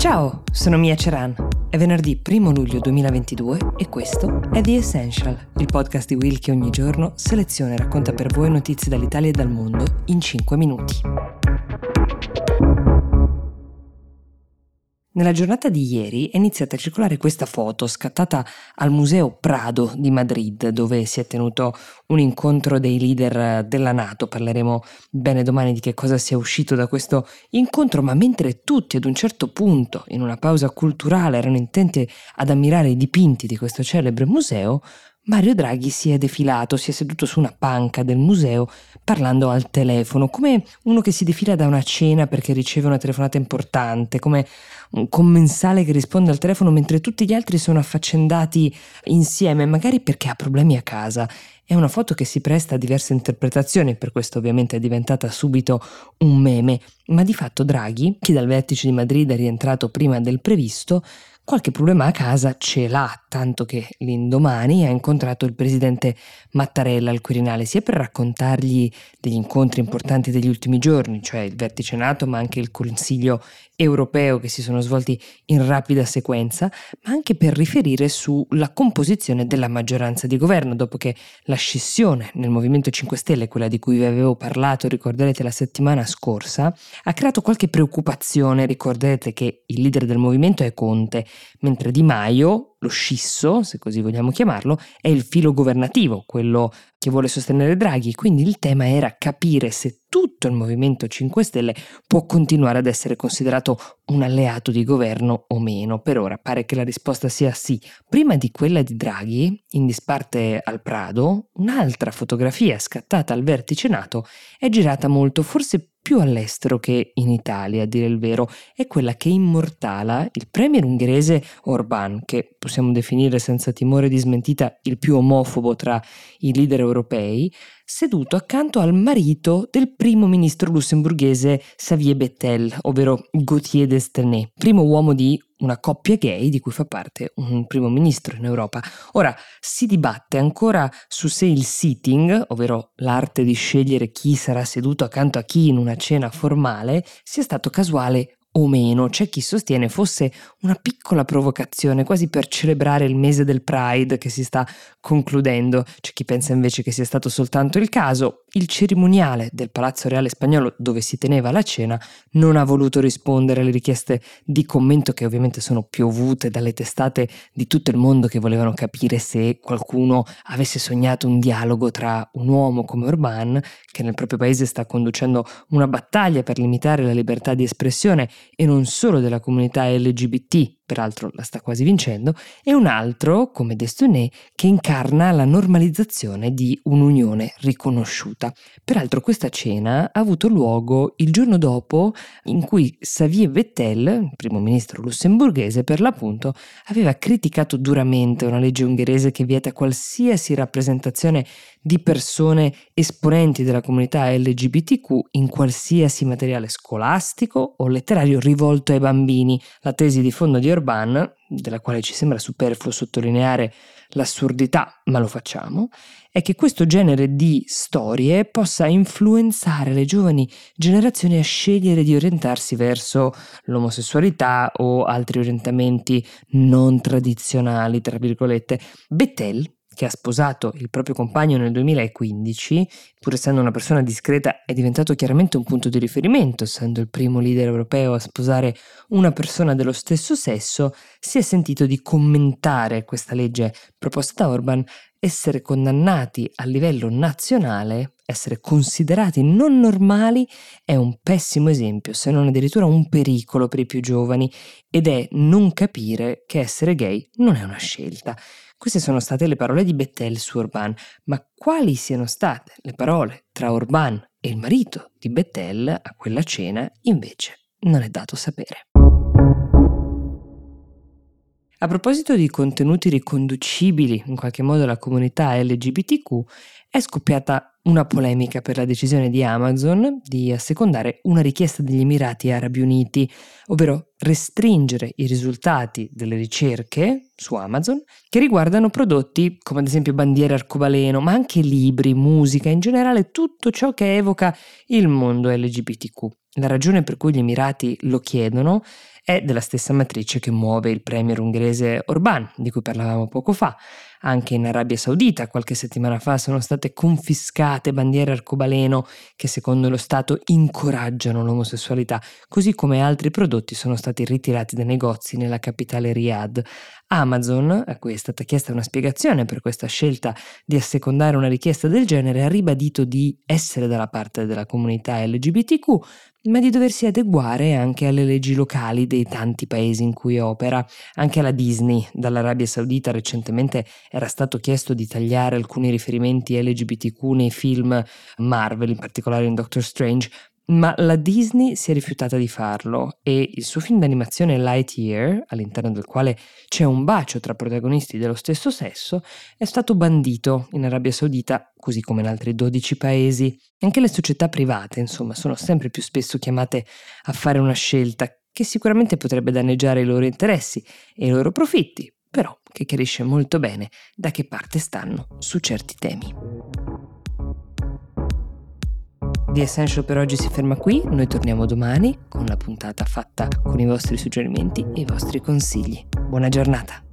Ciao, sono Mia Ceran. È venerdì 1 luglio 2022 e questo è The Essential, il podcast di Will che ogni giorno seleziona e racconta per voi notizie dall'Italia e dal mondo in 5 minuti. Nella giornata di ieri è iniziata a circolare questa foto scattata al Museo Prado di Madrid, dove si è tenuto un incontro dei leader della Nato. Parleremo bene domani di che cosa sia uscito da questo incontro, ma mentre tutti ad un certo punto, in una pausa culturale, erano intenti ad ammirare i dipinti di questo celebre museo, Mario Draghi si è defilato, si è seduto su una panca del museo parlando al telefono, come uno che si defila da una cena perché riceve una telefonata importante, come un commensale che risponde al telefono mentre tutti gli altri sono affaccendati insieme, magari perché ha problemi a casa. È una foto che si presta a diverse interpretazioni, per questo ovviamente è diventata subito un meme, ma di fatto Draghi, che dal vertice di Madrid è rientrato prima del previsto, qualche problema a casa ce l'ha, tanto che l'indomani ha incontrato il presidente Mattarella al Quirinale, sia per raccontargli degli incontri importanti degli ultimi giorni, cioè il vertice NATO, ma anche il Consiglio europeo che si sono svolti in rapida sequenza, ma anche per riferire sulla composizione della maggioranza di governo, dopo che la scissione nel Movimento 5 Stelle, quella di cui vi avevo parlato, ricorderete la settimana scorsa, ha creato qualche preoccupazione, ricorderete che il leader del movimento è Conte, mentre Di Maio, lo scisso, se così vogliamo chiamarlo, è il filo governativo, quello che vuole sostenere Draghi, quindi il tema era capire se tutto il Movimento 5 Stelle può continuare ad essere considerato un alleato di governo o meno. Per ora pare che la risposta sia sì. Prima di quella di Draghi, in disparte al Prado, un'altra fotografia scattata al vertice NATO è girata molto, forse più all'estero che in Italia, a dire il vero, è quella che immortala il premier ungherese Orbán, che possiamo definire senza timore di smentita il più omofobo tra i leader europei, seduto accanto al marito del primo ministro lussemburghese Xavier Bettel, ovvero Gauthier Destenet, primo uomo di una coppia gay di cui fa parte un primo ministro in Europa. Ora si dibatte ancora su se il sitting, ovvero l'arte di scegliere chi sarà seduto accanto a chi in una cena formale, sia stato casuale o meno. C'è chi sostiene fosse una piccola provocazione, quasi per celebrare il mese del Pride che si sta concludendo. C'è chi pensa invece che sia stato soltanto il caso. Il cerimoniale del Palazzo Reale Spagnolo, dove si teneva la cena, non ha voluto rispondere alle richieste di commento che ovviamente sono piovute dalle testate di tutto il mondo che volevano capire se qualcuno avesse sognato un dialogo tra un uomo come Orban, che nel proprio paese sta conducendo una battaglia per limitare la libertà di espressione, e non solo della comunità LGBT, peraltro la sta quasi vincendo, e un altro, come Destoné, che incarna la normalizzazione di un'unione riconosciuta. Peraltro questa cena ha avuto luogo il giorno dopo in cui Xavier Vettel, primo ministro lussemburghese per l'appunto, aveva criticato duramente una legge ungherese che vieta qualsiasi rappresentazione di persone esponenti della comunità LGBTQ in qualsiasi materiale scolastico o letterario rivolto ai bambini. La tesi di fondo di Orban Urban, della quale ci sembra superfluo sottolineare l'assurdità, ma lo facciamo, è che questo genere di storie possa influenzare le giovani generazioni a scegliere di orientarsi verso l'omosessualità o altri orientamenti non tradizionali, tra virgolette. Bettel, che ha sposato il proprio compagno nel 2015, pur essendo una persona discreta, è diventato chiaramente un punto di riferimento, essendo il primo leader europeo a sposare una persona dello stesso sesso, si è sentito di commentare questa legge proposta da Orban, essere condannati a livello nazionale, essere considerati non normali, è un pessimo esempio, se non addirittura un pericolo per i più giovani, ed è non capire che essere gay non è una scelta. Queste sono state le parole di Bettel su Orban, ma quali siano state le parole tra Orban e il marito di Bettel a quella cena, invece, non è dato sapere. A proposito di contenuti riconducibili in qualche modo alla comunità LGBTQ, è scoppiata una polemica per la decisione di Amazon di assecondare una richiesta degli Emirati Arabi Uniti, ovvero restringere i risultati delle ricerche su Amazon che riguardano prodotti come ad esempio bandiere arcobaleno, ma anche libri, musica, in generale tutto ciò che evoca il mondo LGBTQ. La ragione per cui gli Emirati lo chiedono è della stessa matrice che muove il premier ungherese Orbán, di cui parlavamo poco fa. Anche in Arabia Saudita qualche settimana fa sono state confiscate bandiere arcobaleno che secondo lo Stato incoraggiano l'omosessualità, così come altri prodotti sono stati ritirati dai negozi nella capitale Riyadh. Amazon, a cui è stata chiesta una spiegazione per questa scelta di assecondare una richiesta del genere, ha ribadito di essere dalla parte della comunità LGBTQ, ma di doversi adeguare anche alle leggi locali dei tanti paesi in cui opera. Anche alla Disney, dall'Arabia Saudita, recentemente era stato chiesto di tagliare alcuni riferimenti LGBTQ nei film Marvel, in particolare in Doctor Strange, ma la Disney si è rifiutata di farlo e il suo film d'animazione Lightyear, all'interno del quale c'è un bacio tra protagonisti dello stesso sesso, è stato bandito in Arabia Saudita, così come in altri 12 paesi. Anche le società private, insomma, sono sempre più spesso chiamate a fare una scelta che sicuramente potrebbe danneggiare i loro interessi e i loro profitti, però che chiarisce molto bene da che parte stanno su certi temi. The Essential per oggi si ferma qui, noi torniamo domani con una puntata fatta con i vostri suggerimenti e i vostri consigli. Buona giornata!